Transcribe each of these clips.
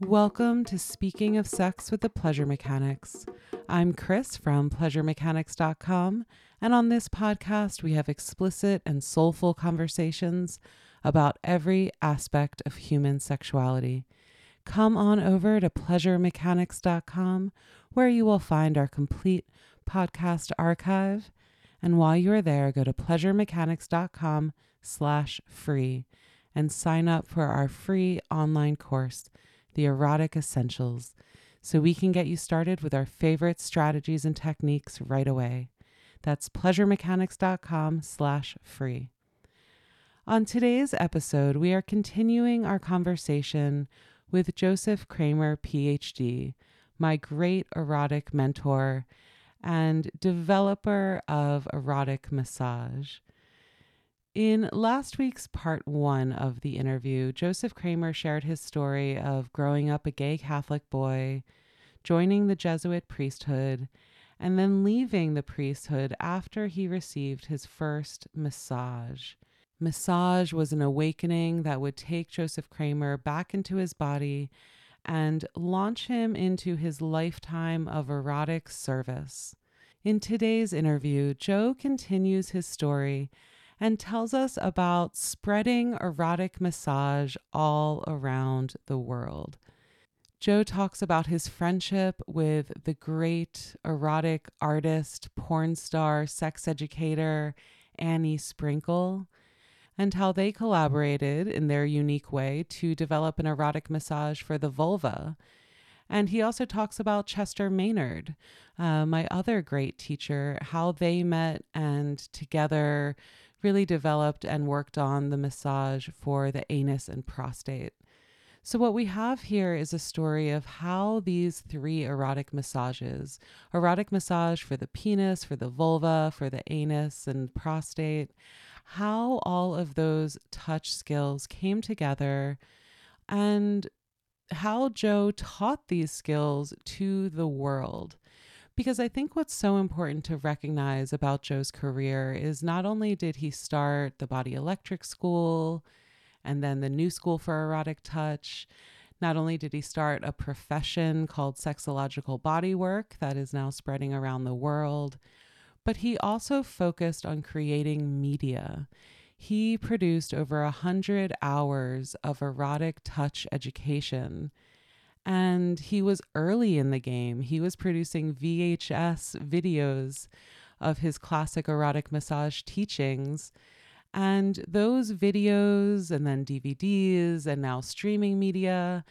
Welcome to Speaking of Sex with the Pleasure Mechanics. I'm Chris from PleasureMechanics.com, and on this podcast, we have explicit and soulful conversations about every aspect of human sexuality. Come on over to PleasureMechanics.com, where you will find our complete podcast archive. And while you are there, go to PleasureMechanics.com slash free and sign up for our free online course, The Erotic Essentials, so we can get you started with our favorite strategies and techniques right away. That's pleasuremechanics.com slash free. On today's episode, we are continuing our conversation with Joseph Kramer, PhD, my great erotic mentor and developer of erotic massage. In last week's part one of the interview, Joseph Kramer shared his story of growing up a gay Catholic boy, joining the Jesuit priesthood, and then leaving the priesthood after he received his first massage. Massage was an awakening that would take Joseph Kramer back into his body and launch him into his lifetime of erotic service. In today's interview, Joe continues his story and tells us about spreading erotic massage all around the world. Joe talks about his friendship with the great erotic artist, porn star, sex educator, Annie Sprinkle, and how they collaborated in their unique way to develop an erotic massage for the vulva. And he also talks about Chester Mainard, uh, my other great teacher, how they met and together really developed and worked on the massage for the anus and prostate. So, what we have here is a story of how these three erotic massages erotic massage for the penis, for the vulva, for the anus and prostate how all of those touch skills came together and how Joe taught these skills to the world because I think what's so important to recognize about Joe's career is not only did he start the Body Electric School and then the New School for Erotic Touch, not only did he start a profession called sexological bodywork that is now spreading around the world, but he also focused on creating media. He produced over a hundred hours of erotic touch education and he was early in the game. He was producing VHS videos of his classic erotic massage teachings. And those videos and then DVDs and now streaming media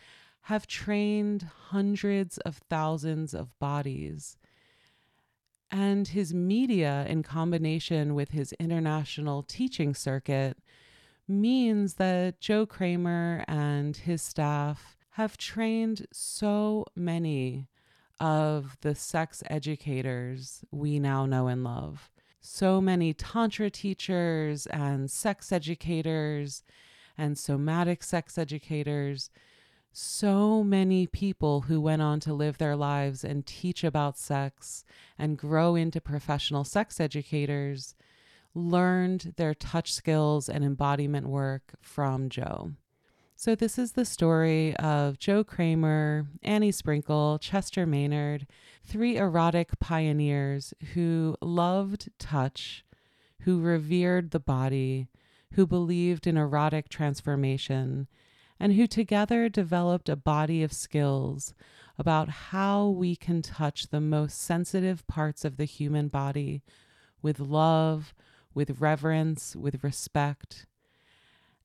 have trained hundreds of thousands of bodies. And his media, in combination with his international teaching circuit, means that Joe Kramer and his staff have trained so many of the sex educators we now know and love. So many Tantra teachers and sex educators and somatic sex educators. So many people who went on to live their lives and teach about sex and grow into professional sex educators learned their touch skills and embodiment work from Joe. So, this is the story of Joe Kramer, Annie Sprinkle, Chester Mainard, three erotic pioneers who loved touch, who revered the body, who believed in erotic transformation, and who together developed a body of skills about how we can touch the most sensitive parts of the human body with love, with reverence, with respect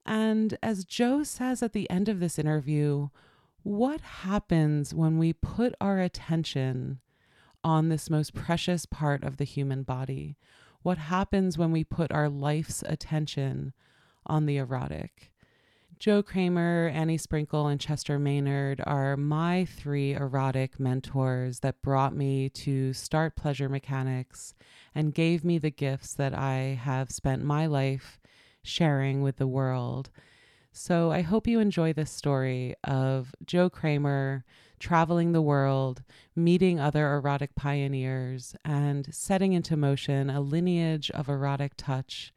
and as Joe says at the end of this interview, what happens when we put our attention on this most precious part of the human body? What happens when we put our life's attention on the erotic? Joe Kramer, Annie Sprinkle, and Chester Mainard are my three erotic mentors that brought me to start Pleasure Mechanics and gave me the gifts that I have spent my life sharing with the world. So I hope you enjoy this story of Joe Kramer traveling the world, meeting other erotic pioneers, and setting into motion a lineage of erotic touch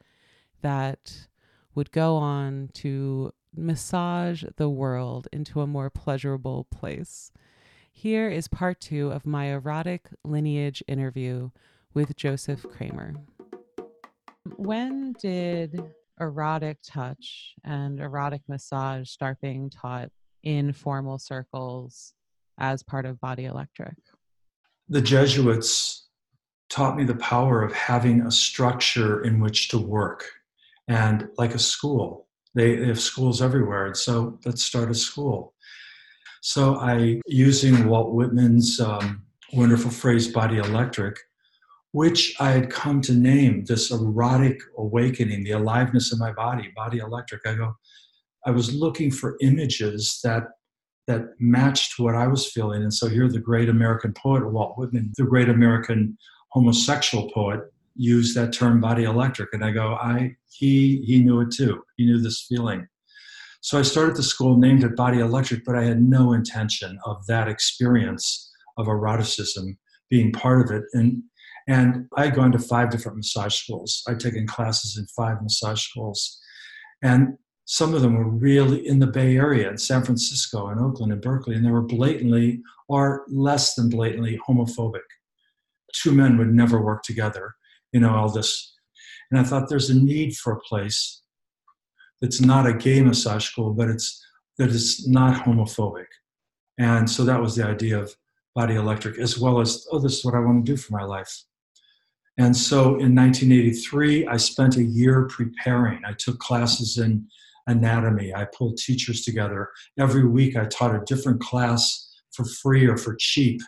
that would go on to massage the world into a more pleasurable place. Here is part two of my erotic lineage interview with Joseph Kramer. When did erotic touch and erotic massage start being taught in formal circles as part of Body Electric? The Jesuits taught me the power of having a structure in which to work and like a school. They, they have schools everywhere. And so let's start a school. So I, using Walt Whitman's um, wonderful phrase, body electric, which I had come to name this erotic awakening, the aliveness of my body, body electric. I go, I was looking for images that that matched what I was feeling. And so here the great American poet, Walt Whitman, the great American homosexual poet, used that term body electric. And I go, I he he knew it too. He knew this feeling. So I started the school, named it Body Electric, but I had no intention of that experience of eroticism being part of it. And and I had gone to five different massage schools. I'd taken classes in five massage schools. And some of them were really in the Bay Area, in San Francisco and Oakland and Berkeley, and they were blatantly or less than blatantly homophobic. Two men would never work together, you know, all this. And I thought there's a need for a place that's not a gay massage school, but it's that it's not homophobic. And so that was the idea of Body Electric, as well as, oh, this is what I want to do for my life. And so in 1983, I spent a year preparing. I took classes in anatomy. I pulled teachers together. Every week, I taught a different class for free or for cheap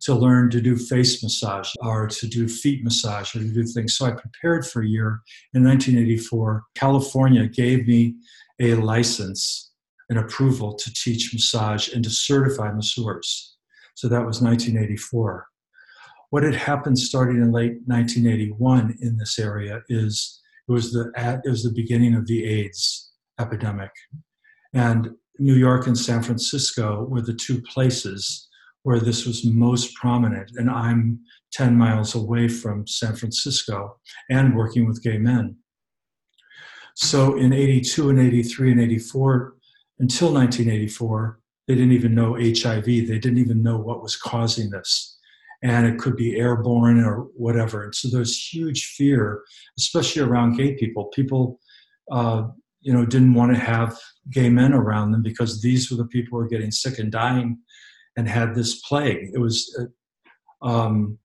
to learn to do face massage or to do feet massage or to do things. So I prepared for a year. In 1984, California gave me a license, an approval to teach massage and to certify masseurs. So that was 1984. What had happened starting in late 1981 in this area is it was the it was the beginning of the AIDS epidemic, and New York and San Francisco were the two places where this was most prominent. And I'm 10 miles away from San Francisco and working with gay men. So in 82 and 83 and 84, until 1984, they didn't even know HIV. They didn't even know what was causing this and it could be airborne or whatever. And so there's huge fear, especially around gay people. People, uh, you know, didn't want to have gay men around them because these were the people who were getting sick and dying and had this plague. It was, uh, um,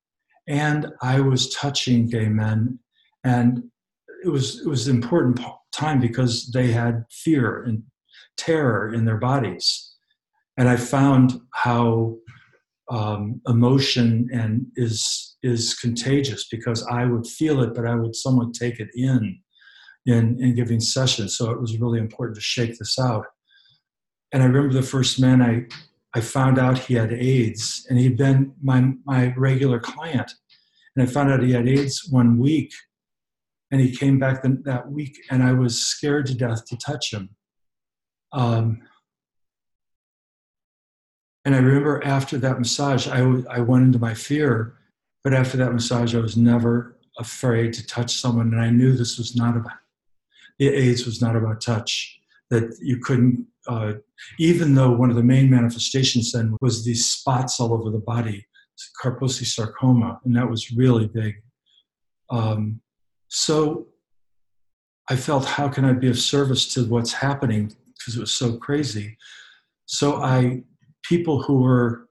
and I was touching gay men, and it was it was an important time because they had fear and terror in their bodies, and I found how um, emotion and is is contagious because I would feel it, but I would somewhat take it in, in in giving sessions. So it was really important to shake this out. And I remember the first man I I found out he had AIDS, and he'd been my my regular client, and I found out he had AIDS one week, and he came back the, that week, and I was scared to death to touch him. Um, and I remember after that massage, I, w- I went into my fear, but after that massage, I was never afraid to touch someone. And I knew this was not about, the AIDS was not about touch, that you couldn't, uh, even though one of the main manifestations then was these spots all over the body, Kaposi sarcoma, and that was really big. Um, so I felt, how can I be of service to what's happening? Because it was so crazy. So I people who were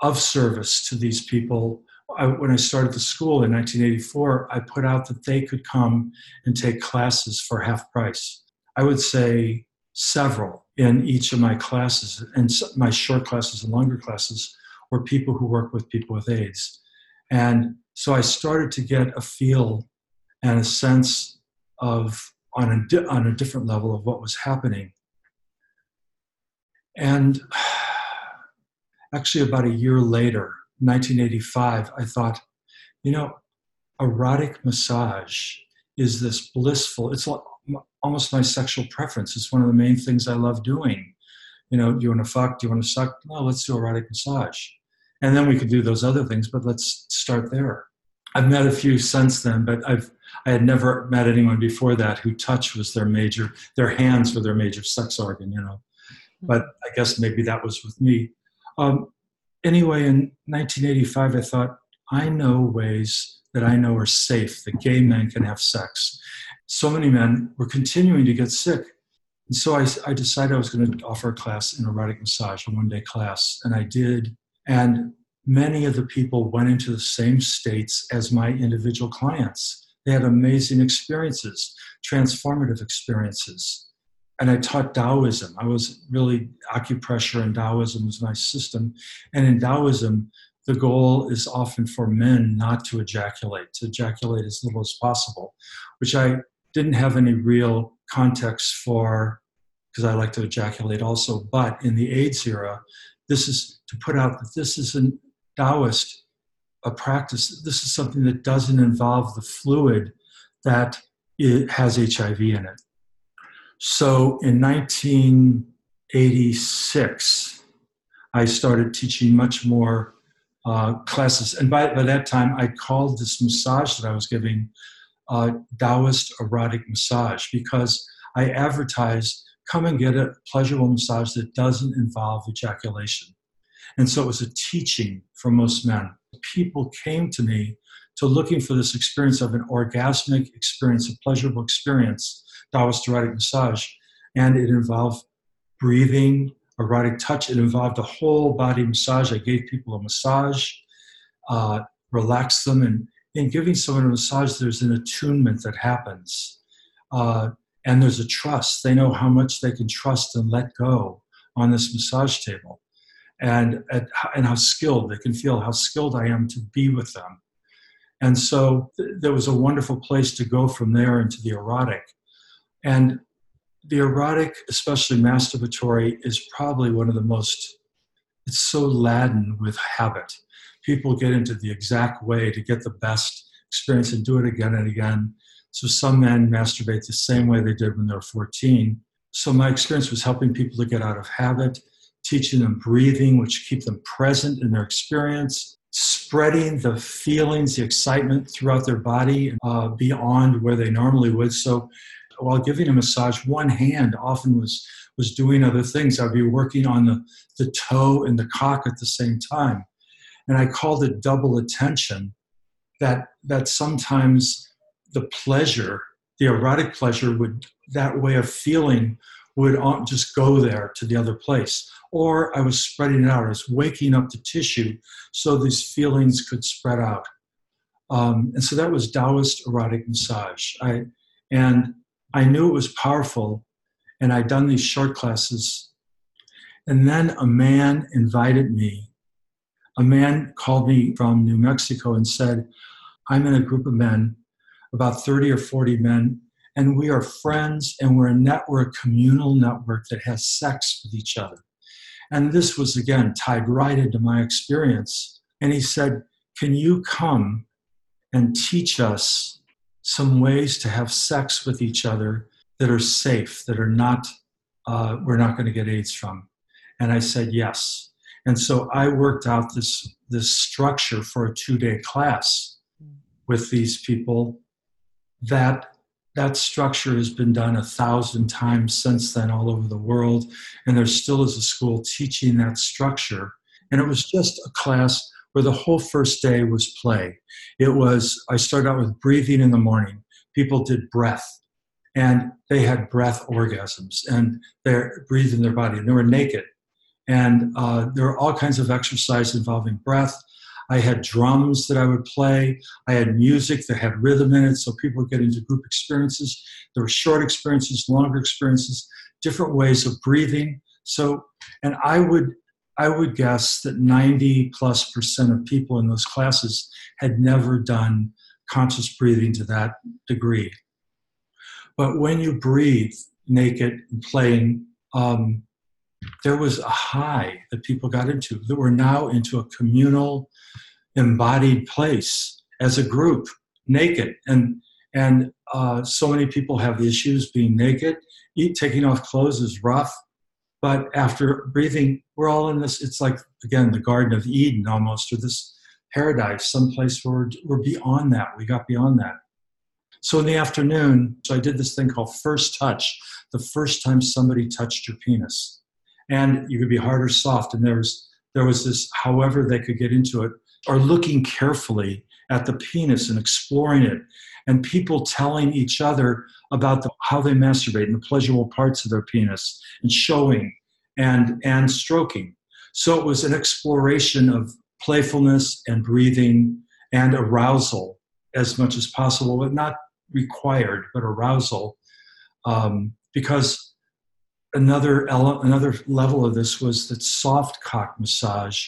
of service to these people. I, when I started the school in 1984, I put out that they could come and take classes for half price. I would say several in each of my classes, and my short classes and longer classes were people who work with people with AIDS. And so I started to get a feel and a sense of, on a, di- on a different level, of what was happening. And actually about a year later, 1985, I thought, you know, erotic massage is this blissful, it's almost my sexual preference. It's one of the main things I love doing. You know, do you want to fuck? Do you want to suck? No, let's do erotic massage. And then we could do those other things, but let's start there. I've met a few since then, but I've I had never met anyone before that who touch was their major, their hands were their major sex organ, you know. Hmm. But I guess maybe that was with me. Um, anyway, in 1985, I thought, I know ways that I know are safe, that gay men can have sex. So many men were continuing to get sick. And so I, I decided I was going to offer a class in erotic massage, a one day class. And I did. And many of the people went into the same states as my individual clients. They had amazing experiences, transformative experiences. And I taught Taoism. I was really acupressure and Taoism was my system. And in Taoism, the goal is often for men not to ejaculate, to ejaculate as little as possible, which I didn't have any real context for because I like to ejaculate also. But in the AIDS era, this is to put out that this is an Taoist a practice. This is something that doesn't involve the fluid that it has HIV in it. So in 1986, I started teaching much more uh, classes. And by, by that time, I called this massage that I was giving uh, Taoist erotic massage because I advertised come and get a pleasurable massage that doesn't involve ejaculation. And so it was a teaching for most men. People came to me to looking for this experience of an orgasmic experience, a pleasurable experience, Taoist erotic massage. And it involved breathing, erotic touch. It involved a whole body massage. I gave people a massage, uh, relaxed them, and in giving someone a massage, there's an attunement that happens. Uh, and there's a trust. They know how much they can trust and let go on this massage table and, at, and how skilled they can feel how skilled I am to be with them. And so th- there was a wonderful place to go from there into the erotic. And the erotic, especially masturbatory, is probably one of the most, it's so laden with habit. People get into the exact way to get the best experience and do it again and again. So some men masturbate the same way they did when they were 14. So my experience was helping people to get out of habit teaching them breathing, which keep them present in their experience, spreading the feelings, the excitement throughout their body uh, beyond where they normally would. So while giving a massage, one hand often was was doing other things. I'd be working on the, the toe and the cock at the same time. And I called it double attention, that that sometimes the pleasure, the erotic pleasure would that way of feeling would just go there to the other place or I was spreading it out. I was waking up the tissue so these feelings could spread out. Um, and so that was Taoist erotic massage. I, and I knew it was powerful, and I'd done these short classes. And then a man invited me. A man called me from New Mexico and said, I'm in a group of men, about 30 or 40 men, and we are friends, and we're a network, communal network that has sex with each other. And this was again tied right into my experience. And he said, Can you come and teach us some ways to have sex with each other that are safe, that are not, uh, we're not going to get AIDS from? And I said, Yes. And so I worked out this, this structure for a two day class with these people that that structure has been done a thousand times since then all over the world and there still is a school teaching that structure and it was just a class where the whole first day was play it was i started out with breathing in the morning people did breath and they had breath orgasms and they're breathing their body and they were naked and uh, there were all kinds of exercise involving breath I had drums that I would play. I had music that had rhythm in it, so people would get into group experiences. There were short experiences, longer experiences, different ways of breathing. So, and I would I would guess that 90 plus percent of people in those classes had never done conscious breathing to that degree. But when you breathe naked and playing, um, there was a high that people got into that we're now into a communal embodied place as a group naked and and uh, so many people have issues being naked Eat, taking off clothes is rough but after breathing we're all in this it's like again the garden of eden almost or this paradise someplace where we're, beyond that we got beyond that So in the afternoon, so I did this thing called first touch, the first time somebody touched your penis. And you could be hard or soft. And there was there was this, however they could get into it, or looking carefully at the penis and exploring it, and people telling each other about the, how they masturbate and the pleasurable parts of their penis, and showing and and stroking. So it was an exploration of playfulness and breathing and arousal as much as possible, but not required, but arousal. Um, because another ele- another level of this was that soft cock massage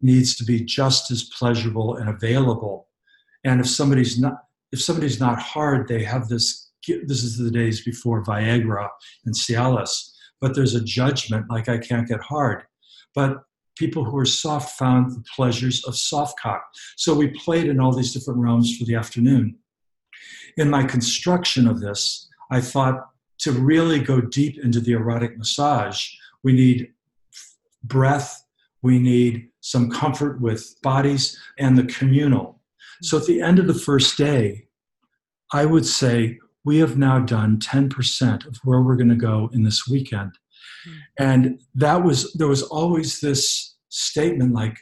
needs to be just as pleasurable and available. And if somebody's not if somebody's not hard, they have this. This is the days before Viagra and Cialis, but there's a judgment like I can't get hard. But people who are soft found the pleasures of soft cock. So we played in all these different realms for the afternoon. In my construction of this, I thought to really go deep into the erotic massage, we need breath, we need some comfort with bodies, and the communal. So at the end of the first day, I would say we have now done 10% of where we're going to go in this weekend. Hmm. And that was, there was always this statement like,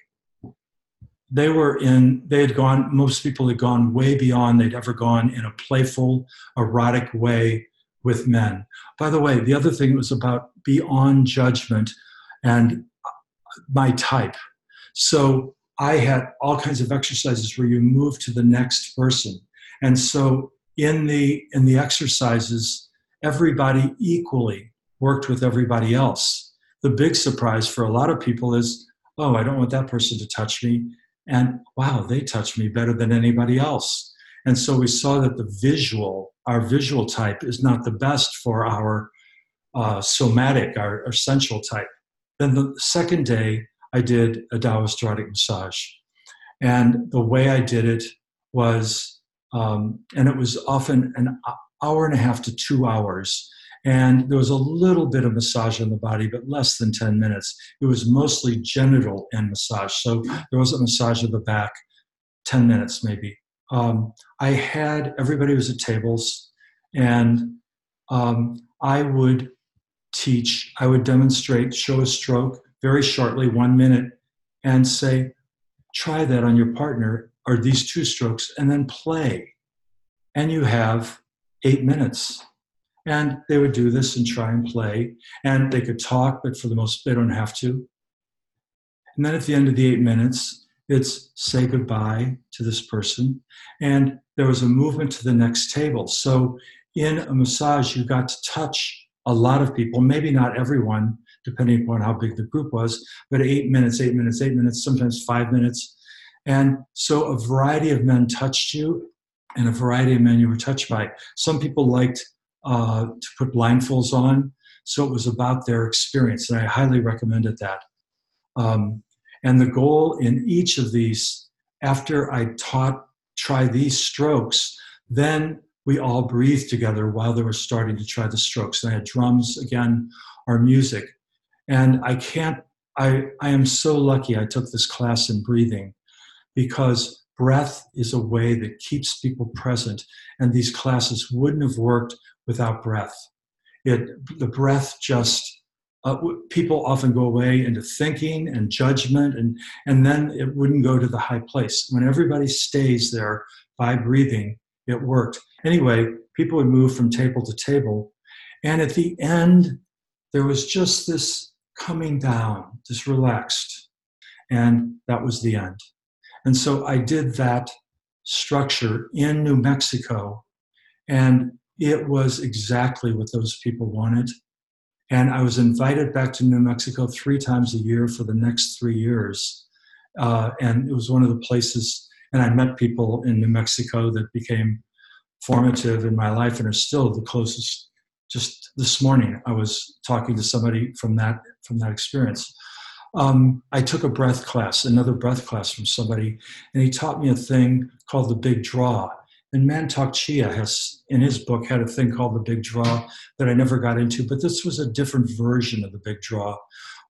they were in they had gone most people had gone way beyond they'd ever gone in a playful erotic way with men by the way the other thing was about beyond judgment and my type so i had all kinds of exercises where you move to the next person and so in the in the exercises everybody equally worked with everybody else the big surprise for a lot of people is oh i don't want that person to touch me and wow, they touch me better than anybody else. And so we saw that the visual, our visual type, is not the best for our uh, somatic, our, our sensual type. Then the second day, I did a Taoist erotic massage. And the way I did it was, um, and it was often an hour and a half to two hours. And there was a little bit of massage on the body, but less than 10 minutes. It was mostly genital and massage. So there was a massage of the back, 10 minutes maybe. Um, I had everybody was at tables, and um, I would teach, I would demonstrate, show a stroke very shortly, one minute, and say, try that on your partner, or these two strokes, and then play. And you have eight minutes and they would do this and try and play. And they could talk, but for the most, they don't have to. And then at the end of the eight minutes, it's say goodbye to this person. And there was a movement to the next table. So in a massage, you got to touch a lot of people, maybe not everyone, depending upon how big the group was, but eight minutes, eight minutes, eight minutes, sometimes five minutes. And so a variety of men touched you, and a variety of men you were touched by. Some people liked uh, to put blindfolds on. So it was about their experience, and I highly recommended that. Um, and the goal in each of these, after I taught, try these strokes, then we all breathed together while they were starting to try the strokes. And I had drums again, our music. And I can't, I, I am so lucky I took this class in breathing because breath is a way that keeps people present. And these classes wouldn't have worked without breath. It, the breath just, uh, people often go away into thinking and judgment, and, and then it wouldn't go to the high place. When everybody stays there by breathing, it worked. Anyway, people would move from table to table. And at the end, there was just this coming down, just relaxed. And that was the end. And so I did that structure in New Mexico. And it was exactly what those people wanted. And I was invited back to New Mexico three times a year for the next three years. Uh, and it was one of the places, and I met people in New Mexico that became formative in my life and are still the closest. Just this morning, I was talking to somebody from that from that experience. Um, I took a breath class, another breath class from somebody, and he taught me a thing called the Big Draw. And Mantak Chia has, in his book, had a thing called the Big Draw that I never got into, but this was a different version of the Big Draw,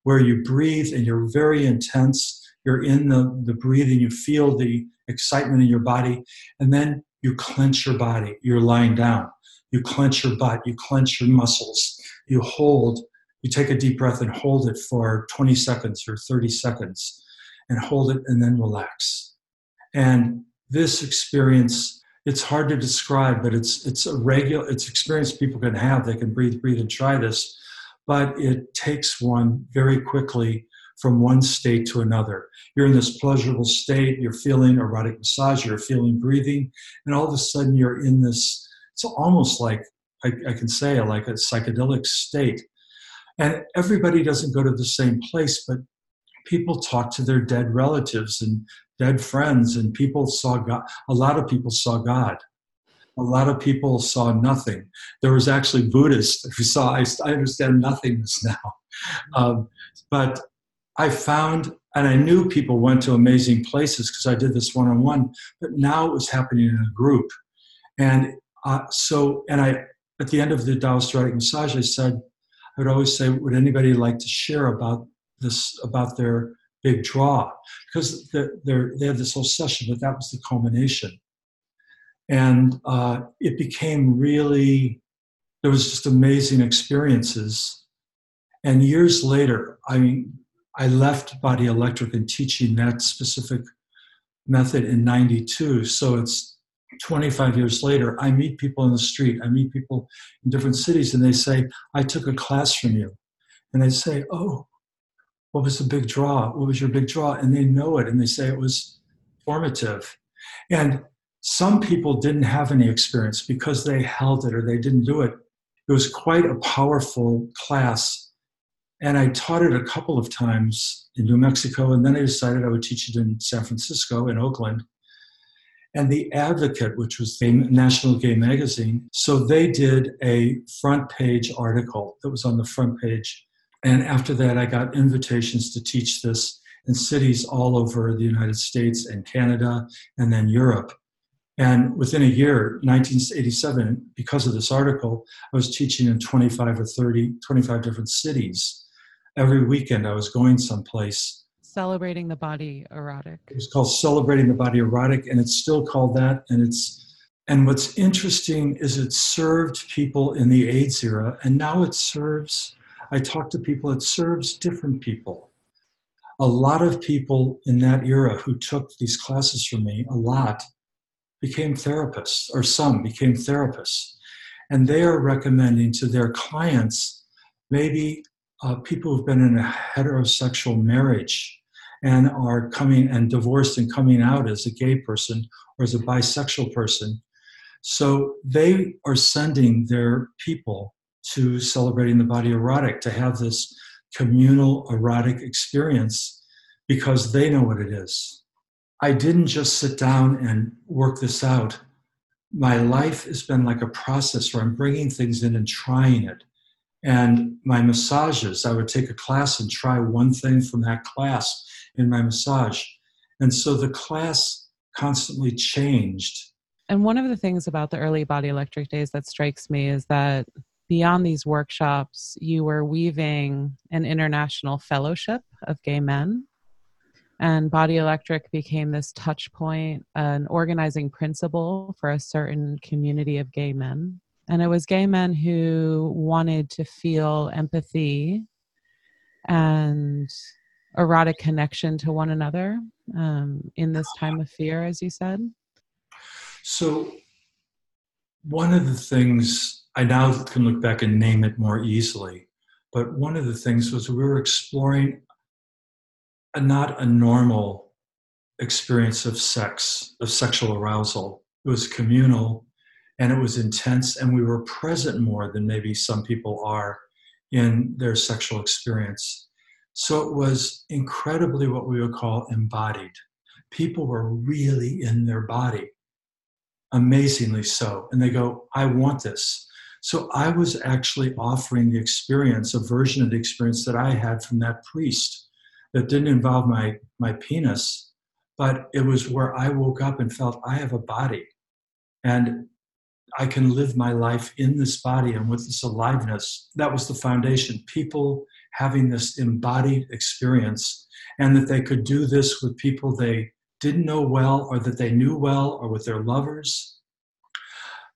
where you breathe and you're very intense. You're in the, the breathing, you feel the excitement in your body, and then you clench your body. You're lying down. You clench your butt. You clench your muscles. You hold. You take a deep breath and hold it for 20 seconds or 30 seconds and hold it and then relax. And this experience, it's hard to describe, but it's it's a regular it's experience people can have. They can breathe, breathe, and try this, but it takes one very quickly from one state to another. You're in this pleasurable state, you're feeling erotic massage, you're feeling breathing, and all of a sudden you're in this, it's almost like, I, I can say, like a psychedelic state. And everybody doesn't go to the same place, but people talk to their dead relatives and dead friends, and people saw God. A lot of people saw God. A lot of people saw nothing. There was actually Buddhists who saw, I, I understand nothingness now. Um, but I found, and I knew people went to amazing places because I did this one on one, but now it was happening in a group. And uh, so, and I, at the end of the erotic massage, I said, I would always say, would anybody like to share about this, about their big draw? Because they're, they're, they had this whole session, but that was the culmination. And uh, it became really, there was just amazing experiences. And years later, I mean, I left Body Electric and teaching that specific method in 92. So it's 25 years later. I meet people in the street, I meet people in different cities, and they say, I took a class from you. And I say, Oh, what was the big draw? What was your big draw? And they know it and they say it was formative. And some people didn't have any experience because they held it or they didn't do it. It was quite a powerful class and I taught it a couple of times in New Mexico, and then I decided I would teach it in San Francisco in Oakland. And the Advocate, which was the National Gay Magazine, so they did a front page article that was on the front page. And after that, I got invitations to teach this in cities all over the United States and Canada and then Europe. And within a year, 1987, because of this article, I was teaching in 25 or 30, 25 different cities every weekend I was going someplace. Celebrating the body erotic. It was called Celebrating the Body Erotic, and it's still called that. And it's and what's interesting is it served people in the AIDS era, and now it serves. I talk to people, it serves different people. A lot of people in that era who took these classes from me, a lot, became therapists, or some became therapists. And they are recommending to their clients maybe uh, people who've been in a heterosexual marriage and are coming and divorced and coming out as a gay person or as a bisexual person. So they are sending their people to celebrating the body erotic to have this communal erotic experience because they know what it is. I didn't just sit down and work this out. My life has been like a process where I'm bringing things in and trying it. And my massages, I would take a class and try one thing from that class in my massage. And so the class constantly changed. And one of the things about the early Body Electric days that strikes me is that beyond these workshops, you were weaving an international fellowship of gay men. And Body Electric became this touch point, an organizing principle for a certain community of gay men and it was gay men who wanted to feel empathy and erotic connection to one another um, in this time of fear, as you said? So, one of the things I now can look back and name it more easily, but one of the things was we were exploring a, not a normal experience of sex, of sexual arousal. It was communal, and it was intense and we were present more than maybe some people are in their sexual experience so it was incredibly what we would call embodied people were really in their body amazingly so and they go i want this so i was actually offering the experience a version of the experience that i had from that priest that didn't involve my my penis but it was where i woke up and felt i have a body and I can live my life in this body and with this aliveness. That was the foundation. People having this embodied experience, and that they could do this with people they didn't know well, or that they knew well, or with their lovers.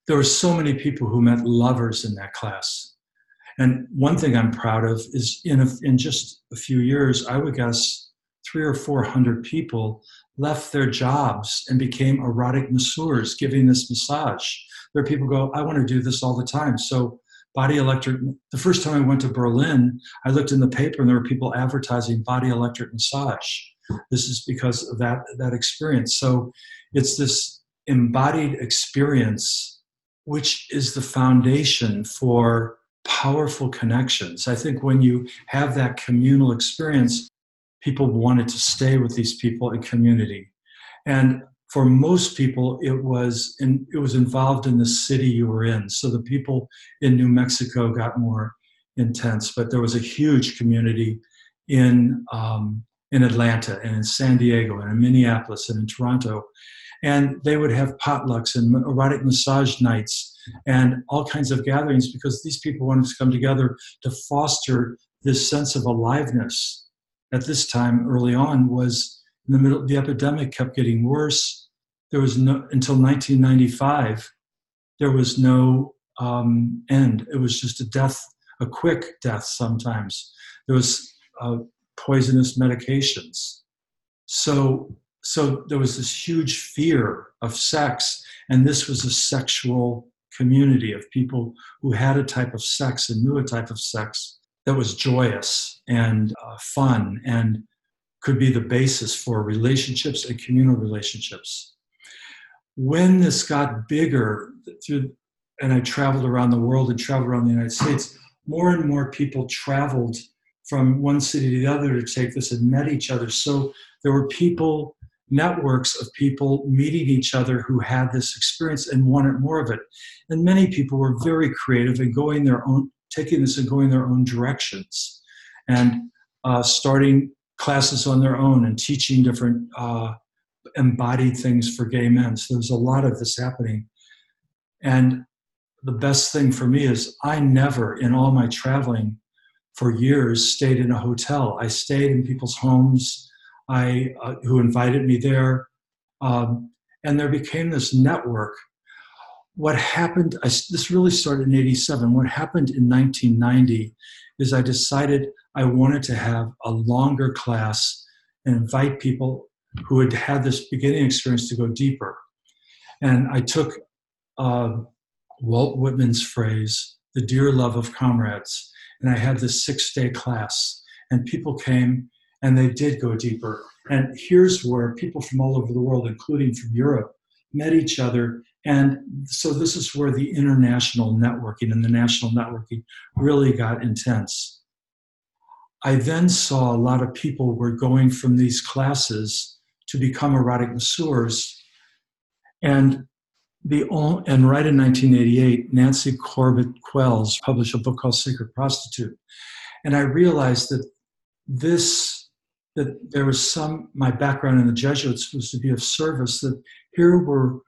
there were so many people who met lovers in that class. And one thing I'm proud of is in, a, in just a few years, I would guess three or 400 people left their jobs and became erotic masseurs giving this massage. There are people go, I want to do this all the time. So body electric, the first time I went to Berlin, I looked in the paper and there were people advertising body electric massage. This is because of that, that experience. So it's this embodied experience which is the foundation for powerful connections. I think when you have that communal experience, people wanted to stay with these people in community. And for most people, it was in, it was involved in the city you were in. So the people in New Mexico got more intense, but there was a huge community in um, in Atlanta and in San Diego and in Minneapolis and in Toronto. And they would have potlucks and erotic massage nights and all kinds of gatherings because these people wanted to come together to foster this sense of aliveness. At this time early on was in the middle the epidemic kept getting worse there was no until 1995 there was no um, end. It was just a death a quick death sometimes. There was uh, poisonous medications. So so there was this huge fear of sex, and this was a sexual community of people who had a type of sex and knew a type of sex that was joyous and uh, fun and could be the basis for relationships and communal relationships. When this got bigger, through, and I traveled around the world and traveled around the United States, more and more people traveled from one city to the other to take this and met each other. So there were people networks of people meeting each other who had this experience and wanted more of it. And many people were very creative and going their own, taking this and going their own directions, and uh, starting classes on their own and teaching different uh, embodied things for gay men. So there's a lot of this happening. And the best thing for me is I never, in all my traveling for years, stayed in a hotel. I stayed in people's homes. I, uh, who invited me there. Um, and there became this network. What happened, I, this really started in 87. What happened in 1990 is I decided I wanted to have a longer class and invite people who had had this beginning experience to go deeper. And I took uh, Walt Whitman's phrase, the dear love of comrades, and I had this six day class. And people came and they did go deeper. And here's where people from all over the world, including from Europe, met each other. And so this is where the international networking and the national networking really got intense. I then saw a lot of people were going from these classes to become erotic masseurs. And the and right in 1988, Nancy Corbett Qualls published a book called Sacred Prostitute. And I realized that this that there was some, my background in the Jesuits was to be of service, that here were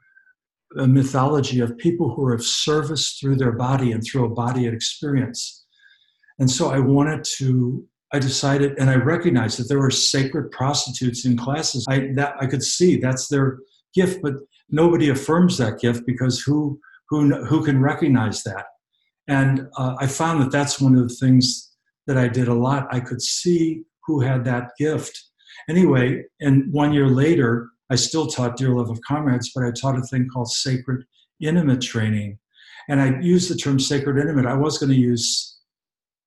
a mythology of people who are of service through their body and through a body of experience. And so I wanted to, I decided, and I recognized that there were sacred prostitutes in classes. I, that, I could see that's their gift, but nobody affirms that gift because who, who, who can recognize that? And uh, I found that that's one of the things that I did a lot. I could see who had that gift. Anyway, and one year later, I still taught Dear Love of Comrades, but I taught a thing called Sacred Intimate Training. And I used the term sacred intimate. I was going to use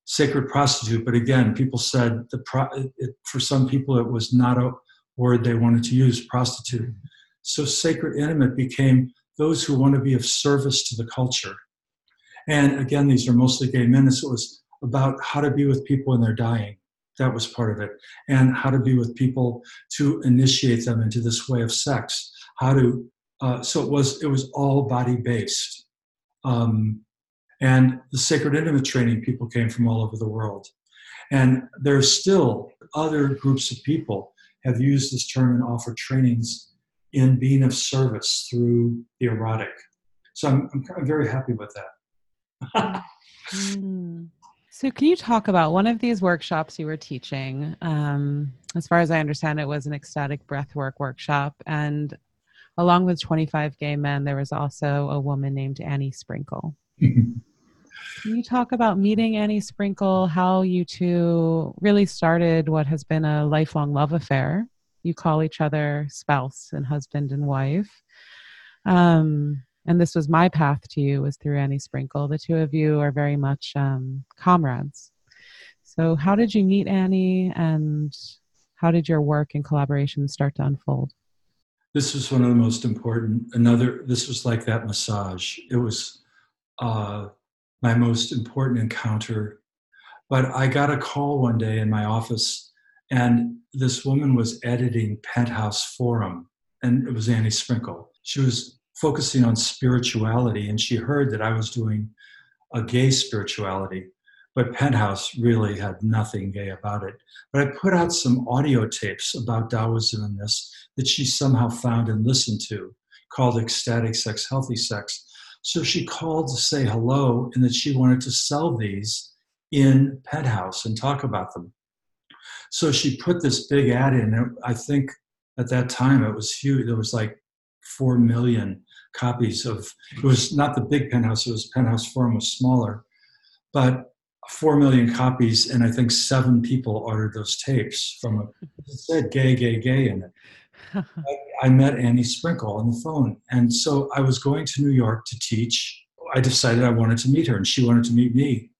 sacred prostitute, but again, people said the pro- it, for some people it was not a word they wanted to use, prostitute. So sacred intimate became those who want to be of service to the culture. And again, these are mostly gay men, so it was about how to be with people when they're dying. That was part of it. And how to be with people to initiate them into this way of sex. How to uh, so it was it was all body based um, and the sacred intimate training people came from all over the world and there's still other groups of people have used this term and offer trainings in being of service through the erotic so i'm, I'm very happy with that mm. So, can you talk about one of these workshops you were teaching? Um, as far as I understand, it was an ecstatic breathwork workshop. And along with 25 gay men, there was also a woman named Annie Sprinkle. Can you talk about meeting Annie Sprinkle, how you two really started what has been a lifelong love affair? You call each other spouse and husband and wife. Um, and this was my path to you was through Annie Sprinkle. The two of you are very much um, comrades. So, how did you meet Annie, and how did your work and collaboration start to unfold? This was one of the most important. Another. This was like that massage. It was. Uh, my most important encounter. But I got a call one day in my office, and this woman was editing Penthouse Forum, and it was Annie Sprinkle. She was focusing on spirituality, and she heard that I was doing a gay spirituality, but Penthouse really had nothing gay about it. But I put out some audio tapes about Taoism and this that she somehow found and listened to called Ecstatic Sex, Healthy Sex. So she called to say hello and that she wanted to sell these in Penthouse and talk about them. So she put this big ad in. I think at that time it was huge. There was like four million copies of. It was not the big Penthouse. It was Penthouse Forum was smaller, but four million copies, and I think seven people ordered those tapes from a. It said "gay, gay, gay" in it. I, I met Annie Sprinkle on the phone. And so I was going to New York to teach. I decided I wanted to meet her, and she wanted to meet me.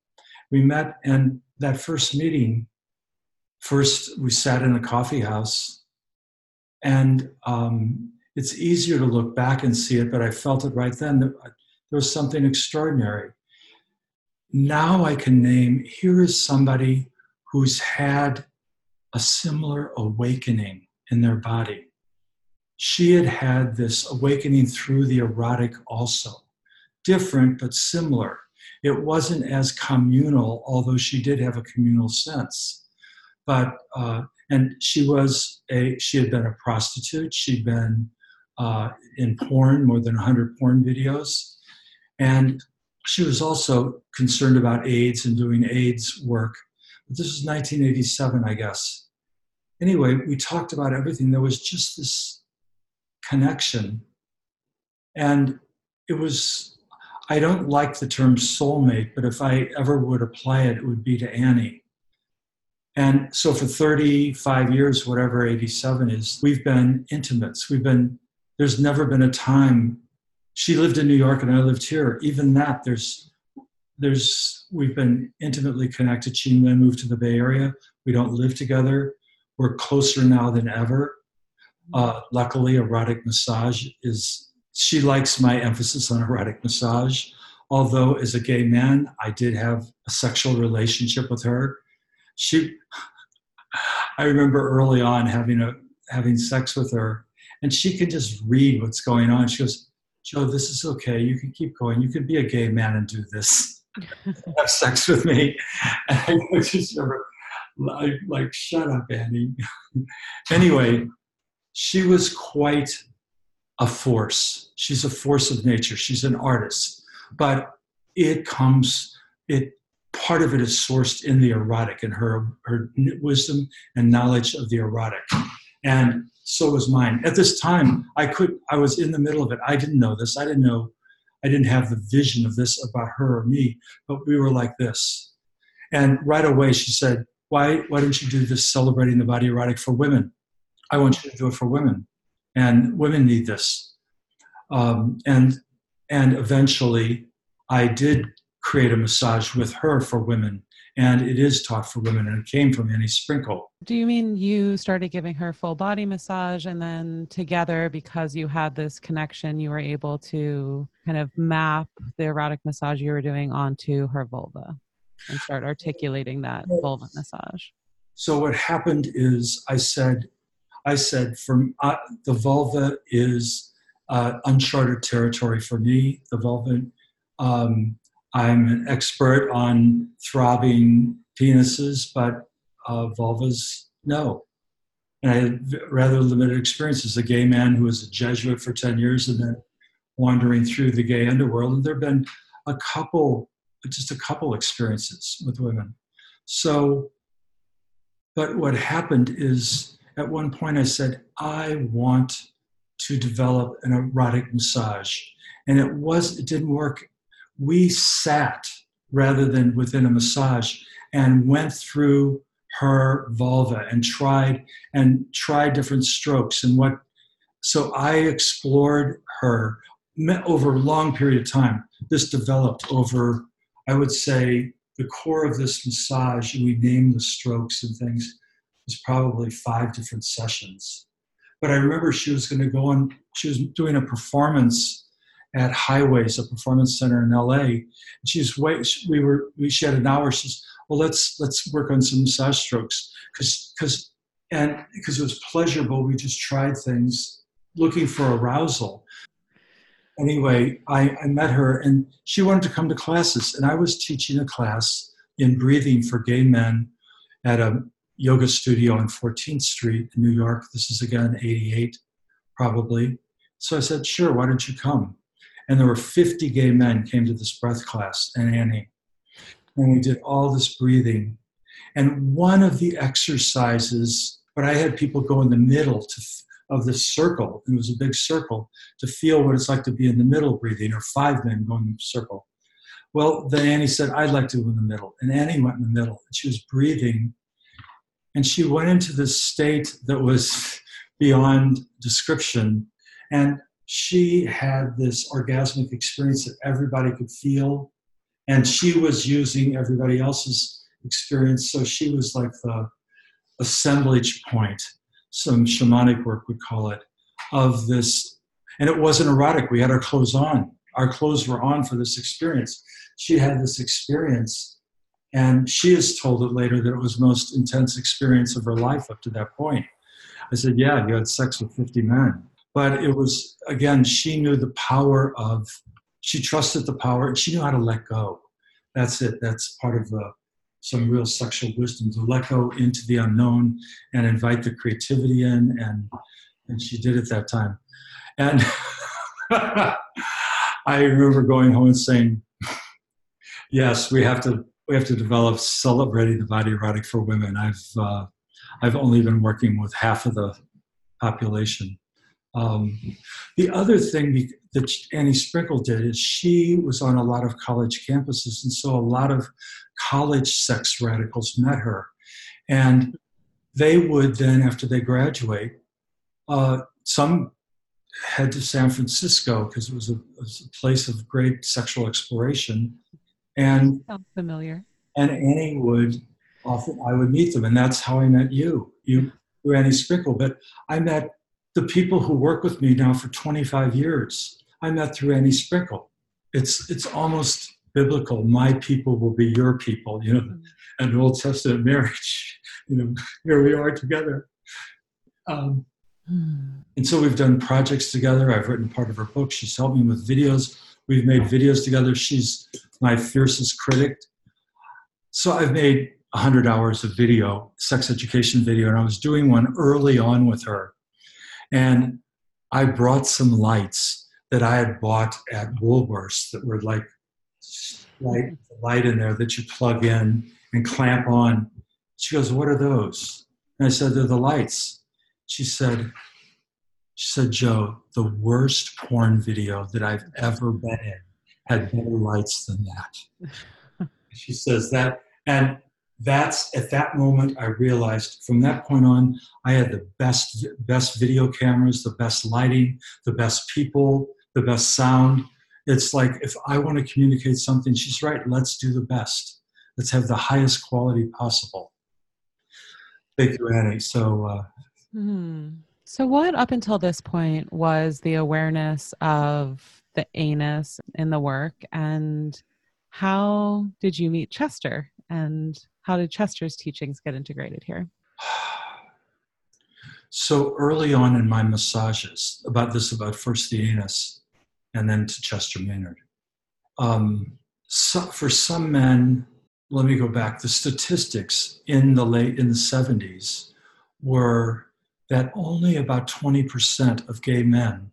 We met, and that first meeting, first we sat in a coffee house, and um, it's easier to look back and see it, but I felt it right then. There was something extraordinary. Now I can name here is somebody who's had a similar awakening in their body she had had this awakening through the erotic also. Different, but similar. It wasn't as communal, although she did have a communal sense. But, uh, and she was a, she had been a prostitute. She'd been uh, in porn, more than 100 porn videos. And she was also concerned about AIDS and doing AIDS work. But this was 1987, I guess. Anyway, we talked about everything. There was just this connection. And it was, I don't like the term soulmate, but if I ever would apply it, it would be to Annie. And so for 35 years, whatever 87 is, we've been intimates. We've been, there's never been a time, she lived in New York and I lived here. Even that, there's, there's, we've been intimately connected. She and I moved to the Bay Area. We don't live together. We're closer now than ever. Uh, luckily, erotic massage is, she likes my emphasis on erotic massage. Although, as a gay man, I did have a sexual relationship with her. She, I remember early on having a having sex with her, and she can just read what's going on. She goes, "Joe, this is okay. You can keep going. You can be a gay man and do this. have sex with me." And I just remember, like, like, shut up, Annie. anyway, she was quite a force. She's a force of nature. She's an artist. But it comes, it part of it is sourced in the erotic and her her wisdom and knowledge of the erotic. And so was mine. At this time, I could I was in the middle of it. I didn't know this. I didn't know I didn't have the vision of this about her or me, but we were like this. And right away she said, Why why don't you do this celebrating the body erotic for women? I want you to do it for women, and women need this. Um, and and eventually, I did create a massage with her for women, and it is taught for women, and it came from Annie Sprinkle. Do you mean you started giving her full body massage, and then together, because you had this connection, you were able to kind of map the erotic massage you were doing onto her vulva and start articulating that vulva massage? So what happened is I said, I said, uh, the vulva is uh, uncharted territory for me. The vulva, um, I'm an expert on throbbing penises, but uh, vulvas, no. And I had rather limited experience as a gay man who was a Jesuit for 10 years and then wandering through the gay underworld. And there have been a couple, just a couple experiences with women. So, but what happened is at one point I said, I want to develop an erotic massage. And it was, it didn't work. We sat rather than within a massage and went through her vulva and tried and tried different strokes and what so i explored her over a long period of time this developed over i would say the core of this massage we named the strokes and things was probably five different sessions. But i remember she was going to go on she was doing a performance at highways a performance center in la and she's wait we were we, she had an hour she's well let's let's work on some massage strokes. Because because and because it was pleasurable we just tried things looking for arousal. Anyway I, I met her and she wanted to come to classes and i was teaching a class in breathing for gay men at a yoga studio on 14th street in new york this is again 88 probably so i said sure why don't you come and there were 50 gay men came to this breath class and annie and we did all this breathing. And one of the exercises, but I had people go in the middle to, of this circle, and it was a big circle, to feel what it's like to be in the middle breathing, or five men going in the circle. Well, then Annie said, I'd like to go in the middle. And Annie went in the middle, and she was breathing. And she went into this state that was beyond description. And she had this orgasmic experience that everybody could feel. And she was using everybody else's experience. So she was like the assemblage point some shamanic work would call it of this. And it wasn't erotic. We had our clothes on. Our clothes were on for this experience. She had this experience and she has told it later that it was most intense experience of her life up to that point i said yeah you had sex with 50 men but it was again she knew the power of she trusted the power and she knew how to let go. That's it. That's part of the, some real sexual wisdom to let go into the unknown and invite the creativity in. And, and she did it that time. And I remember going home and saying, yes, we have to, we have to develop celebrating the body erotic for women. I've, uh, I've only been working with half of the population. Um, the other thing that Annie Sprinkle did is she was on a lot of college campuses, and so a lot of college sex radicals met her. And they would then, after they graduate, uh, some head to San Francisco because it, it was a place of great sexual exploration. And sounds familiar. And Annie would often I would meet them, and that's how I met you. You through Annie Sprinkle, but I met the people who work with me now for 25 years, I met through Annie Sprinkle. It's, it's almost biblical. My people will be your people, you know, mm-hmm. an Old Testament marriage. You know, here we are together. Um, mm. And so we've done projects together. I've written part of her book. She's helped me with videos. We've made videos together. She's my fiercest critic. So I've made 100 hours of video, sex education video, and I was doing one early on with her and I brought some lights that I had bought at Woolworths that were like light, light in there that you plug in and clamp on. She goes, What are those? And I said, They're the lights. She said, she said, Joe, the worst porn video that I've ever been in had better lights than that. she says that, and that's at that moment I realized from that point on I had the best best video cameras, the best lighting, the best people, the best sound. It's like if I want to communicate something, she's right. Let's do the best. Let's have the highest quality possible. Thank you, Annie. So. Uh, hmm. So, what up until this point was the awareness of the anus in the work, and how did you meet Chester? And how did Chester's teachings get integrated here? So early on in my massages, about this, about first the anus and then to Chester Mainard. Um, so for some men, let me go back. The statistics in the late in the 70s were that only about 20% of gay men,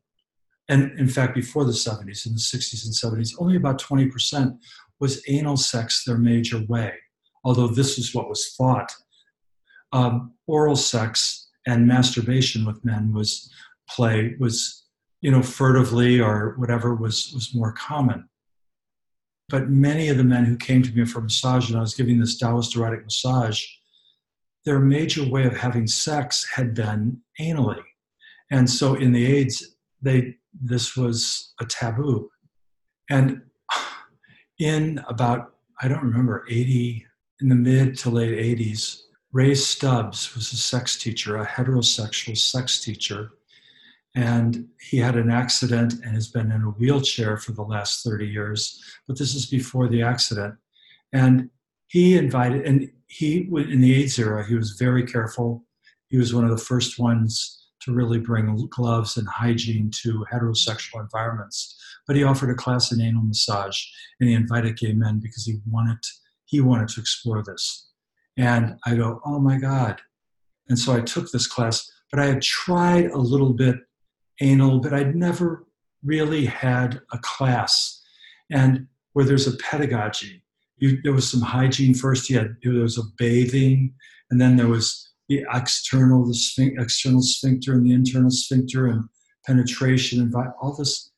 and in fact before the 70s, in the 60s and 70s, only about 20% was anal sex their major way although this is what was thought. Um, oral sex and masturbation with men was play was, you know, furtively or whatever was was more common. But many of the men who came to me for massage, and I was giving this Taoist erotic massage, their major way of having sex had been anally. And so in the AIDS, they this was a taboo. And in about, I don't remember, 80, in the mid to late 80s, Ray Stubbs was a sex teacher, a heterosexual sex teacher. And he had an accident and has been in a wheelchair for the last 30 years. But this is before the accident. And he invited, and he, in the AIDS era, he was very careful. He was one of the first ones to really bring gloves and hygiene to heterosexual environments. But he offered a class in anal massage, and he invited gay men because he wanted he wanted to explore this. And I go, oh my God. And so I took this class, but I had tried a little bit anal, but I'd never really had a class. And where there's a pedagogy, you, there was some hygiene first. You had, there was a bathing, and then there was the external, the external sphincter and the internal sphincter and penetration and all this.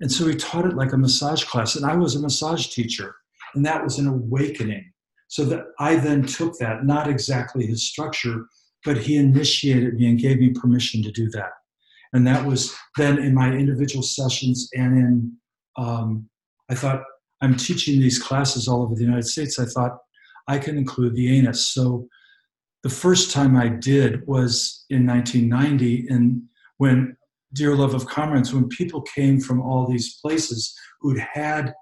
And so he taught it like a massage class. And I was a massage teacher, and that was an awakening. So that I then took that, not exactly his structure, but he initiated me and gave me permission to do that. And that was then in my individual sessions and in, um, I thought, I'm teaching these classes all over the United States. I thought I can include the anus. So the first time I did was in 1990, and when Dear Love of Comrades, when people came from all these places who'd had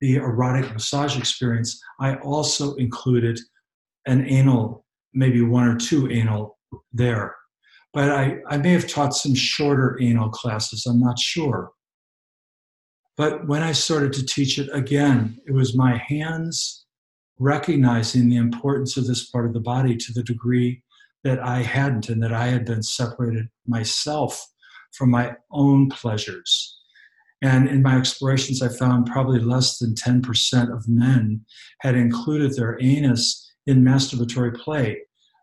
the erotic massage experience, I also included an anal, maybe one or two anal there. But I, I may have taught some shorter anal classes, I'm not sure. But when I started to teach it again, it was my hands recognizing the importance of this part of the body to the degree that I hadn't and that I had been separated myself from my own pleasures. And in my explorations, I found probably less than 10% of men had included their anus in masturbatory play.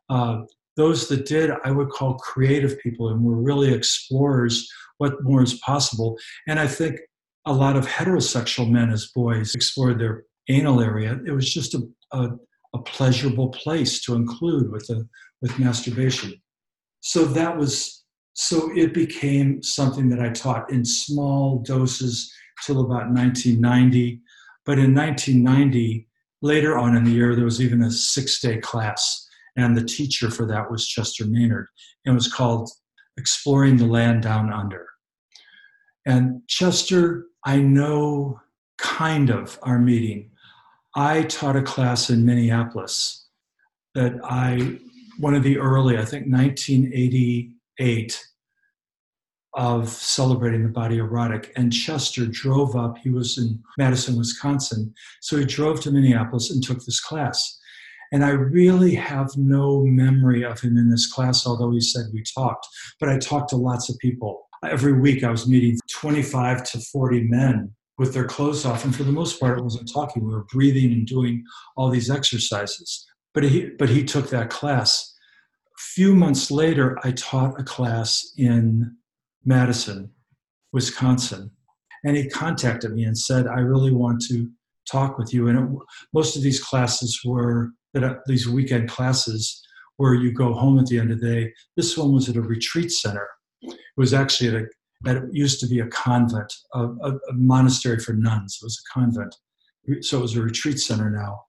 Uh, those that did, I would call creative people and were really explorers what more is possible. And I think a lot of heterosexual men as boys explored their anal area, it was just a, a, a pleasurable place to include with, the, with masturbation. So that was, so it became something that I taught in small doses till about 1990. But in 1990, later on in the year, there was even a six day class. And the teacher for that was Chester Mainard. It was called Exploring the Land Down Under. And Chester, I know kind of our meeting I taught a class in Minneapolis that I, one of the early, I think 1988, of celebrating the body erotic. And Chester drove up, he was in Madison, Wisconsin. So he drove to Minneapolis and took this class. And I really have no memory of him in this class, although he said we talked. But I talked to lots of people. Every week I was meeting 25 to 40 men with their clothes off. And for the most part, it wasn't talking. We were breathing and doing all these exercises. But he, but he took that class. A few months later, I taught a class in Madison, Wisconsin. And he contacted me and said, I really want to talk with you. And it, most of these classes were that uh, these weekend classes where you go home at the end of the day. This one was at a retreat center. It was actually at a that used to be a convent, a, a, a, monastery for nuns. It was a convent. So it was a retreat center now.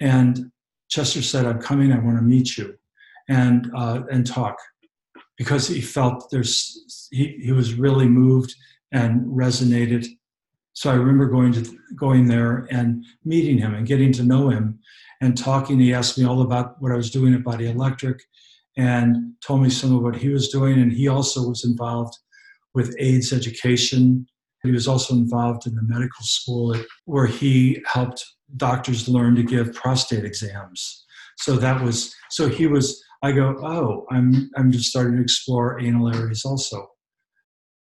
And Chester said, I'm coming, I want to meet you and, uh, and talk because he felt there's, he, he was really moved and resonated. So I remember going to going there and meeting him and getting to know him and talking. He asked me all about what I was doing at Body Electric and told me some of what he was doing. And he also was involved with AIDS education. He was also involved in the medical school where he helped doctors learn to give prostate exams. So that was so he was I go, "Oh, I'm I'm just starting to explore anal areas also."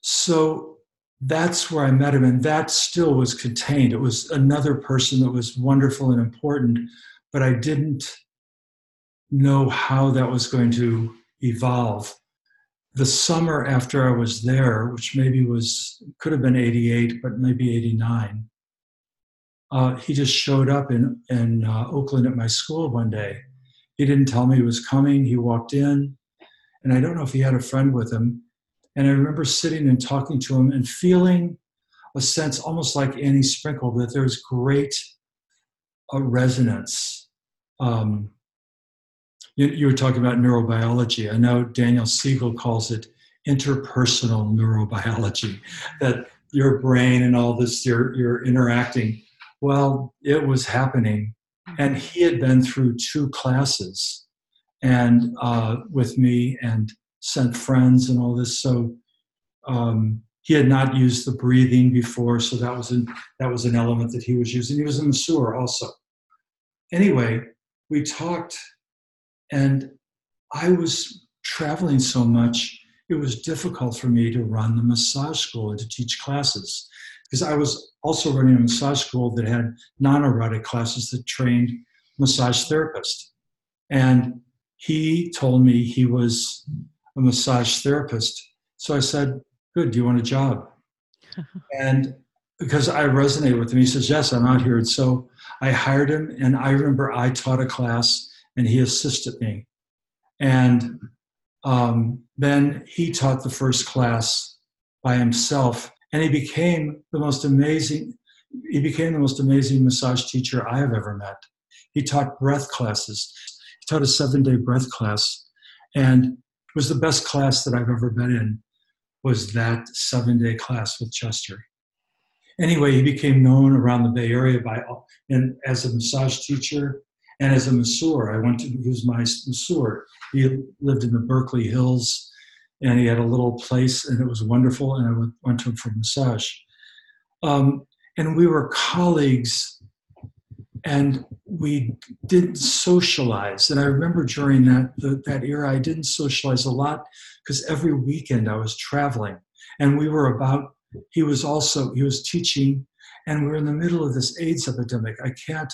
So that's where I met him and that still was contained. It was another person that was wonderful and important, but I didn't know how that was going to evolve the summer after I was there, which maybe was could have been 88, but maybe 89, uh, he just showed up in in uh, Oakland at my school one day. He didn't tell me he was coming. He walked in, and I don't know if he had a friend with him. And I remember sitting and talking to him and feeling a sense, almost like Annie Sprinkle, that there's great uh, resonance. Um, you, you were talking about neurobiology. I know Daniel Siegel calls it interpersonal neurobiology, that your brain and all this, you're, you're interacting. Well, it was happening. And he had been through two classes and uh, with me and sent friends and all this. So um, he had not used the breathing before, so that was an that was an element that he was using. He was a masseur also. Anyway, we talked and I was traveling so much, it was difficult for me to run the massage school and to teach classes. Because I was also running a massage school that had non erotic classes that trained massage therapists. And he told me he was a massage therapist. So I said, Good, do you want a job? and because I resonated with him, he says, Yes, I'm out here. And so I hired him, and I remember I taught a class and he assisted me. And um, then he taught the first class by himself, and he became the most amazing. He became the most amazing massage teacher I have ever met. He taught breath classes. He taught a seven-day breath class, and it was the best class that I've ever been in. Was that seven-day class with Chester? Anyway, he became known around the Bay Area by and as a massage teacher and as a masseur, I went to, he was my masseur. He lived in the Berkeley Hills and he had a little place and it was wonderful. And I went, went to him for massage. Um, and we were colleagues and we didn't socialize. And I remember during that, the, that era, I didn't socialize a lot because every weekend I was traveling and we were about, he was also, he was teaching and we we're in the middle of this AIDS epidemic. I can't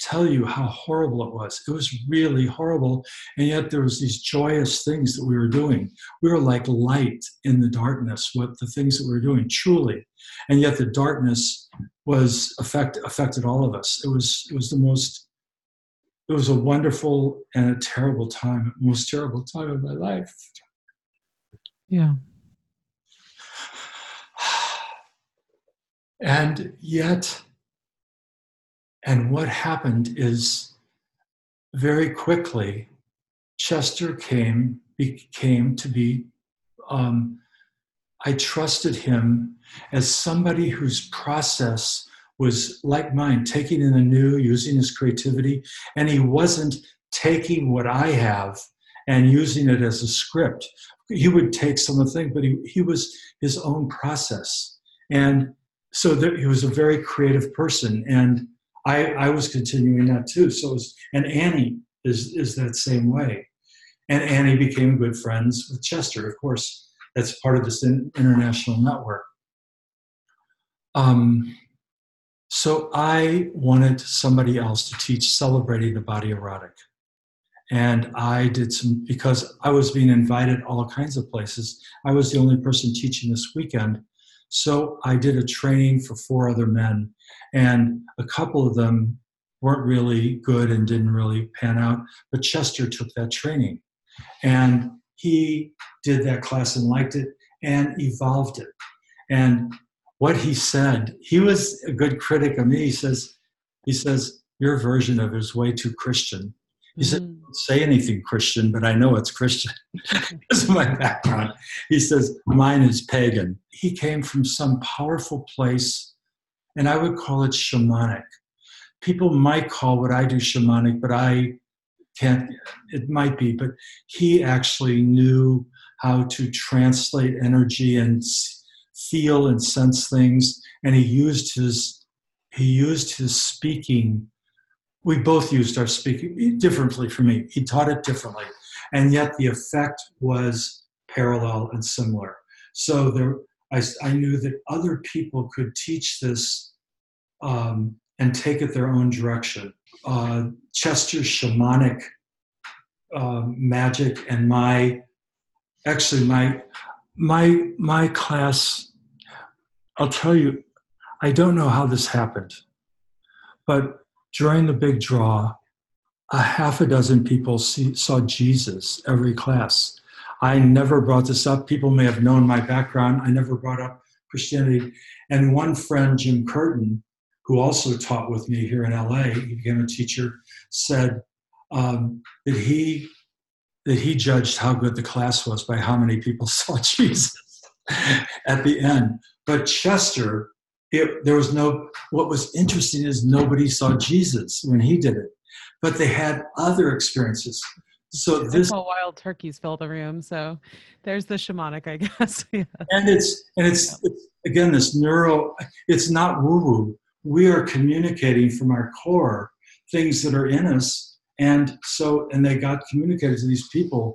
tell you how horrible it was. It was really horrible. And yet there was these joyous things that we were doing. We were like light in the darkness with the things that we were doing, truly. And yet the darkness was affect, affected all of us. It was it was the most it was a wonderful and a terrible time, most terrible time of my life. Yeah. And yet and what happened is very quickly, Chester came, became to be, um, I trusted him as somebody whose process was like mine, taking in the new, using his creativity, and he wasn't taking what I have and using it as a script. He would take some of the things, but he, he was his own process. And so there, he was a very creative person. And I, I was continuing that too. So was, and Annie is is that same way, and Annie became good friends with Chester. Of course, that's part of this international network. Um, so I wanted somebody else to teach celebrating the body erotic. And I did some, because I was being invited all kinds of places. I was the only person teaching this weekend. So I did a training for four other men and a couple of them weren't really good and didn't really pan out. But Chester took that training, and he did that class and liked it and evolved it. And what he said, he was a good critic of me. He says, he says, your version of it is way too Christian. He said, mm-hmm. don't say anything Christian, but I know it's Christian because of my background. He says, mine is pagan. He came from some powerful place and I would call it shamanic. People might call what I do shamanic, but I can't, it might be, but he actually knew how to translate energy and feel and sense things, and he used his he used his speaking. We both used our speaking differently for me. He taught it differently, and yet the effect was parallel and similar. So there, I, I knew that other people could teach this um, and take it their own direction. Uh, Chester's shamanic uh, magic and my actually my my my class i'll tell you i don't know how this happened but during the big draw a half a dozen people see, saw jesus every class i never brought this up people may have known my background i never brought up christianity and one friend jim curtin who also taught with me here in la he became a teacher said um, that he that he judged how good the class was by how many people saw Jesus at the end. But Chester, it, there was no. What was interesting is nobody saw Jesus when he did it, but they had other experiences. So this wild turkeys fill the room. So there's the shamanic, I guess. yeah. And it's and it's, it's again this neuro. It's not woo woo. We are communicating from our core things that are in us and so, and they got communicated to these people.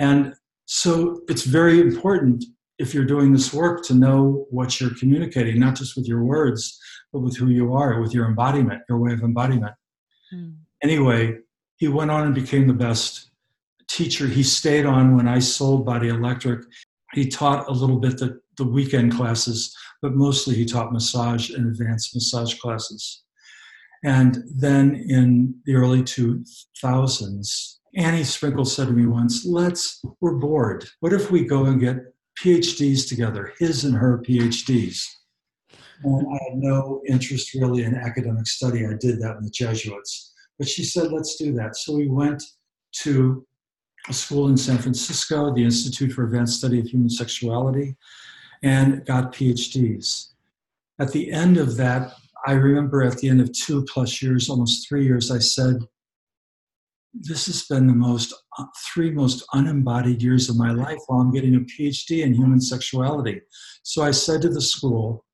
And so it's very important if you're doing this work to know what you're communicating, not just with your words, but with who you are, with your embodiment, your way of embodiment. Hmm. Anyway, he went on and became the best teacher. He stayed on when I sold Body Electric. He taught a little bit the, the weekend classes, but mostly he taught massage and advanced massage classes. And then in the early 2000s, Annie Sprinkle said to me once, let's, we're bored. What if we go and get PhDs together, his and her PhDs? And I had no interest really in academic study. I did that in the Jesuits. But she said, let's do that. So we went to a school in San Francisco, the Institute for Advanced Study of Human Sexuality, and got PhDs. At the end of that I remember at the end of two plus years, almost three years, I said, This has been the most, uh, three most unembodied years of my life while I'm getting a PhD in human sexuality. So I said to the school,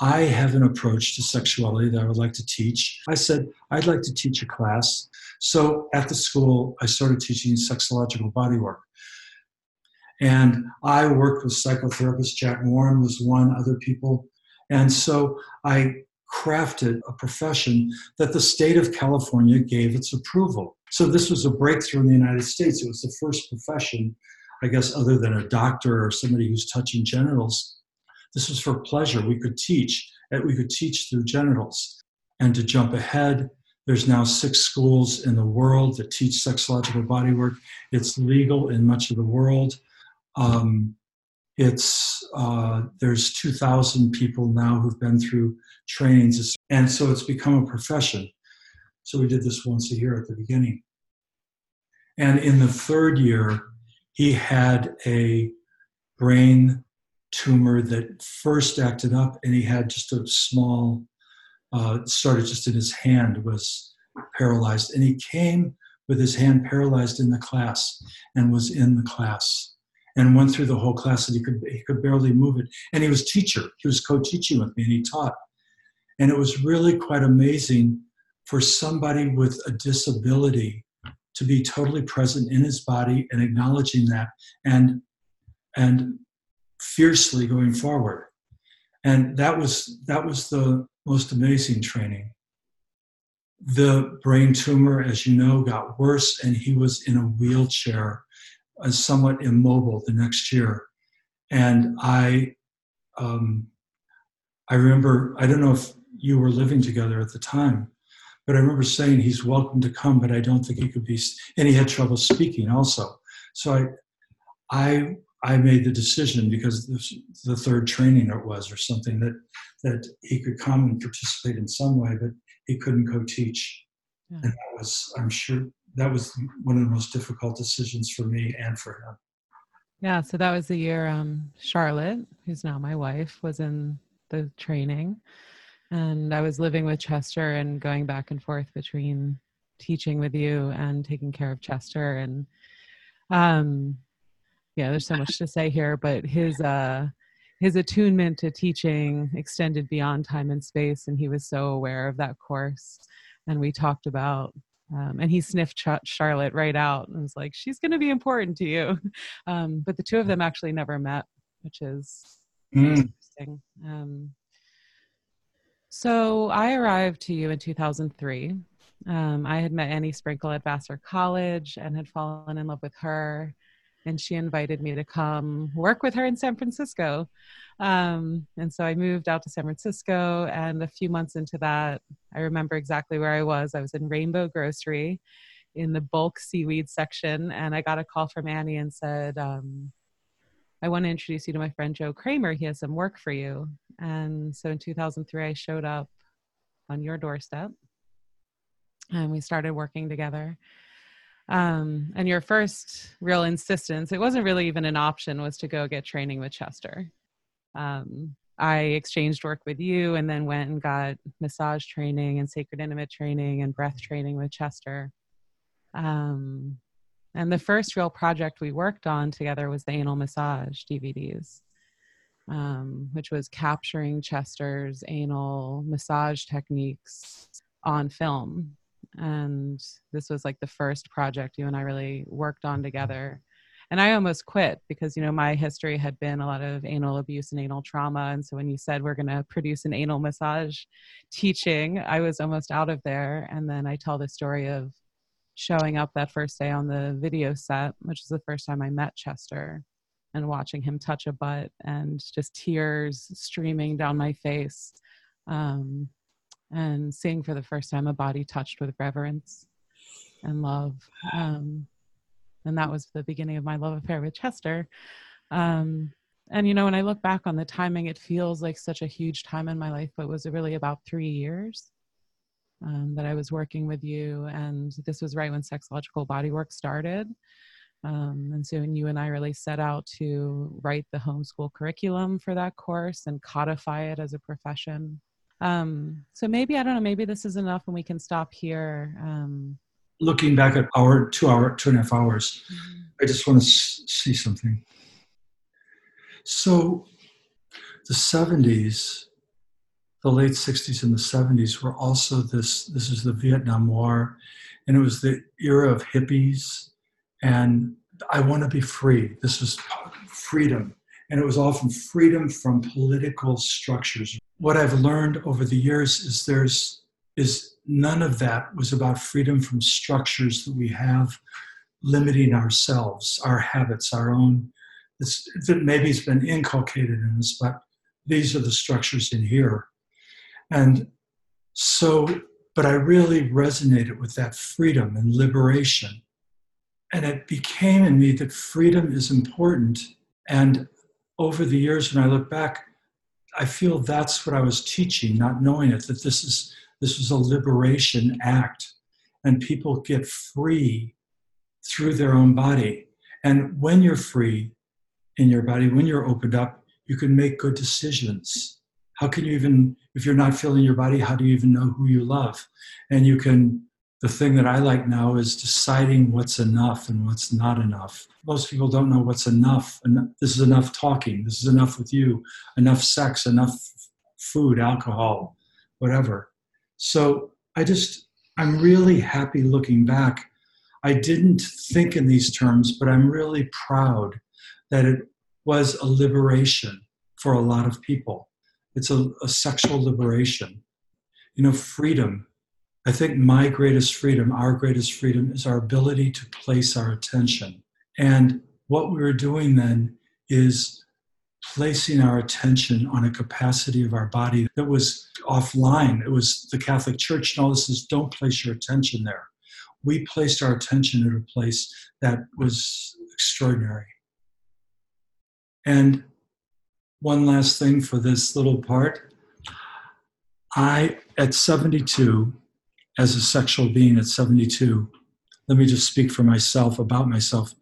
I have an approach to sexuality that I would like to teach. I said, I'd like to teach a class. So at the school, I started teaching sexological bodywork. And I worked with psychotherapists. Jack Warren was one, other people. And so I crafted a profession that the state of California gave its approval. So this was a breakthrough in the United States. It was the first profession, I guess, other than a doctor or somebody who's touching genitals. This was for pleasure. We could teach, and we could teach through genitals. And to jump ahead, there's now six schools in the world that teach sexological bodywork. It's legal in much of the world. Um, it's uh, there's 2,000 people now who've been through trainings, and so it's become a profession. So we did this once a year at the beginning. And in the third year, he had a brain tumor that first acted up, and he had just a small, uh, started just in his hand, was paralyzed. And he came with his hand paralyzed in the class and was in the class and went through the whole class and he could he could barely move it and he was teacher he was co-teaching with me and he taught and it was really quite amazing for somebody with a disability to be totally present in his body and acknowledging that and and fiercely going forward and that was that was the most amazing training the brain tumor as you know got worse and he was in a wheelchair uh, somewhat immobile the next year. And I, um, I remember, I don't know if you were living together at the time, but I remember saying he's welcome to come, but I don't think he could be, and he had trouble speaking also. So I, I, I made the decision because the third training it was or something that that he could come and participate in some way, but he couldn't co-teach. Yeah. And that was, I'm sure, that was one of the most difficult decisions for me and for him. Yeah, so that was the year um, Charlotte, who's now my wife, was in the training. And I was living with Chester and going back and forth between teaching with you and taking care of Chester. And um, yeah, there's so much to say here, but his uh, his attunement to teaching extended beyond time and space, and he was so aware of that course. And we talked about um, and he sniffed Ch- Charlotte right out and was like, she's going to be important to you. Um, but the two of them actually never met, which is mm. interesting. Um, so I arrived to you in 2003. Um, I had met Annie Sprinkle at Vassar College and had fallen in love with her. And she invited me to come work with her in San Francisco. Um, and so I moved out to San Francisco, and a few months into that, I remember exactly where I was. I was in Rainbow Grocery in the bulk seaweed section, and I got a call from Annie and said, um, I want to introduce you to my friend Joe Kramer. He has some work for you. And so in 2003, I showed up on your doorstep and we started working together. Um, and your first real insistence, it wasn't really even an option, was to go get training with Chester. Um, I exchanged work with you and then went and got massage training and sacred intimate training and breath training with Chester. Um, and the first real project we worked on together was the anal massage DVDs, um, which was capturing Chester's anal massage techniques on film and this was like the first project you and I really worked on together. And I almost quit because you know my history had been a lot of anal abuse and anal trauma, and so when you said we're going to produce an anal massage teaching, I was almost out of there. And then I tell the story of showing up that first day on the video set, which is the first time I met Chester, and watching him touch a butt and just tears streaming down my face. Um, and seeing for the first time a body touched with reverence and love. Um, and that was the beginning of my love affair with Chester. Um, and you know, when I look back on the timing, it feels like such a huge time in my life, but it was really about three years um, that I was working with you. And this was right when sexological bodywork started. Um, and so you and I really set out to write the homeschool curriculum for that course and codify it as a profession. Um, so maybe I don't know. Maybe this is enough, and we can stop here. Um, Looking back at our two hour, two and a half hours, mm-hmm. I just want to s- see something. So, the '70s, the late '60s and the '70s were also this. This is the Vietnam War, and it was the era of hippies, and I want to be free. This was freedom, and it was often freedom from political structures what I've learned over the years is there's is none of that was about freedom from structures that we have limiting ourselves, our habits, our own. It's, that maybe it's been inculcated in us, but these are the structures in here. And so, but I really resonated with that freedom and liberation. And it became in me that freedom is important. And over the years, when I look back, I feel that's what I was teaching, not knowing it, that this is this is a liberation act. And people get free through their own body. And when you're free in your body, when you're opened up, you can make good decisions. How can you even, if you're not feeling your body, how do you even know who you love? And you can the thing that I like now is deciding what's enough and what's not enough. Most people don't know what's enough. And this is enough talking. This is enough with you. Enough sex. Enough food, alcohol, whatever. So I just, I'm really happy looking back. I didn't think in these terms, but I'm really proud that it was a liberation for a lot of people. It's a, a sexual liberation. You know, freedom I think my greatest freedom, our greatest freedom, is our ability to place our attention. And what we were doing then is placing our attention on a capacity of our body that was offline. It was the Catholic Church and all this is don't place your attention there. We placed our attention at a place that was extraordinary. And one last thing for this little part. I, at 72, as a sexual being at 72, let me just speak for myself about myself.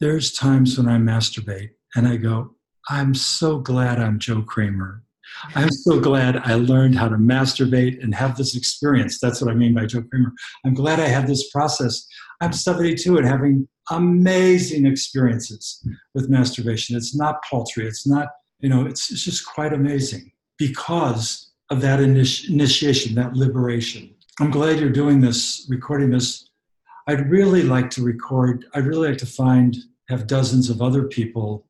There's times when I masturbate and I go, I'm so glad I'm Joe Kramer. I'm so glad I learned how to masturbate and have this experience. That's what I mean by Joe Kramer. I'm glad I had this process. I'm 72 and having amazing experiences with masturbation. It's not paltry. It's not, you know, it's, it's just quite amazing because of that initi- initiation, that liberation. I'm glad you're doing this, recording this. I'd really like to record, I'd really like to find, have dozens of other people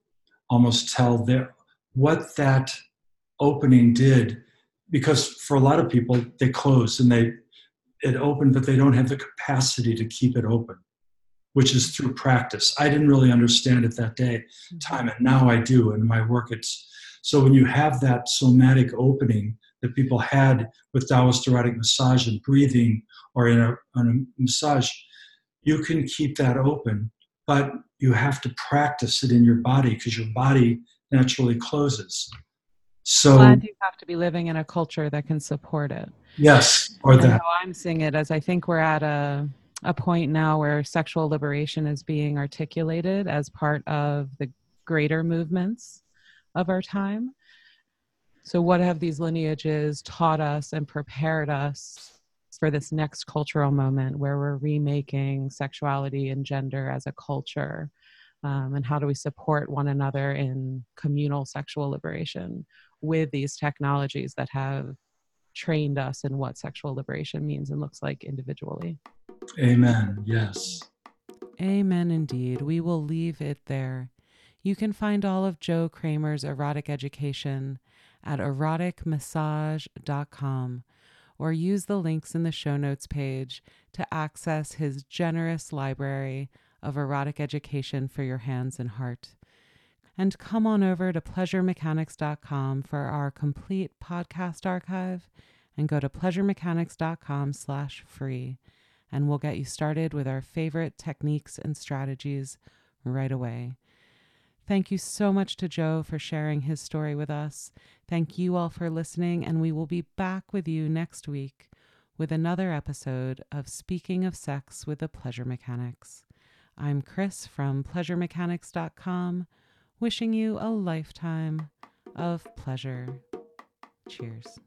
almost tell their, what that opening did. Because for a lot of people, they close and they, it opened, but they don't have the capacity to keep it open, which is through practice. I didn't really understand it that day, mm-hmm. time, and now I do in my work. It's so when you have that somatic opening that people had with Taoist erotic massage and breathing or in a, in a massage, you can keep that open, but you have to practice it in your body because your body naturally closes. So Glad you have to be living in a culture that can support it. Yes, or and that. How I'm seeing it as I think we're at a a point now where sexual liberation is being articulated as part of the greater movements of our time. So, what have these lineages taught us and prepared us for this next cultural moment where we're remaking sexuality and gender as a culture? Um, and how do we support one another in communal sexual liberation with these technologies that have trained us in what sexual liberation means and looks like individually? Amen. Yes. Amen indeed. We will leave it there. You can find all of Joe Kramer's erotic education at eroticmassage.com or use the links in the show notes page to access his generous library of erotic education for your hands and heart. And come on over to pleasuremechanics.com for our complete podcast archive and go to pleasuremechanics.com slash free and we'll get you started with our favorite techniques and strategies right away. Thank you so much to Joe for sharing his story with us. Thank you all for listening, and we will be back with you next week with another episode of Speaking of Sex with the Pleasure Mechanics. I'm Chris from PleasureMechanics.com, wishing you a lifetime of pleasure. Cheers.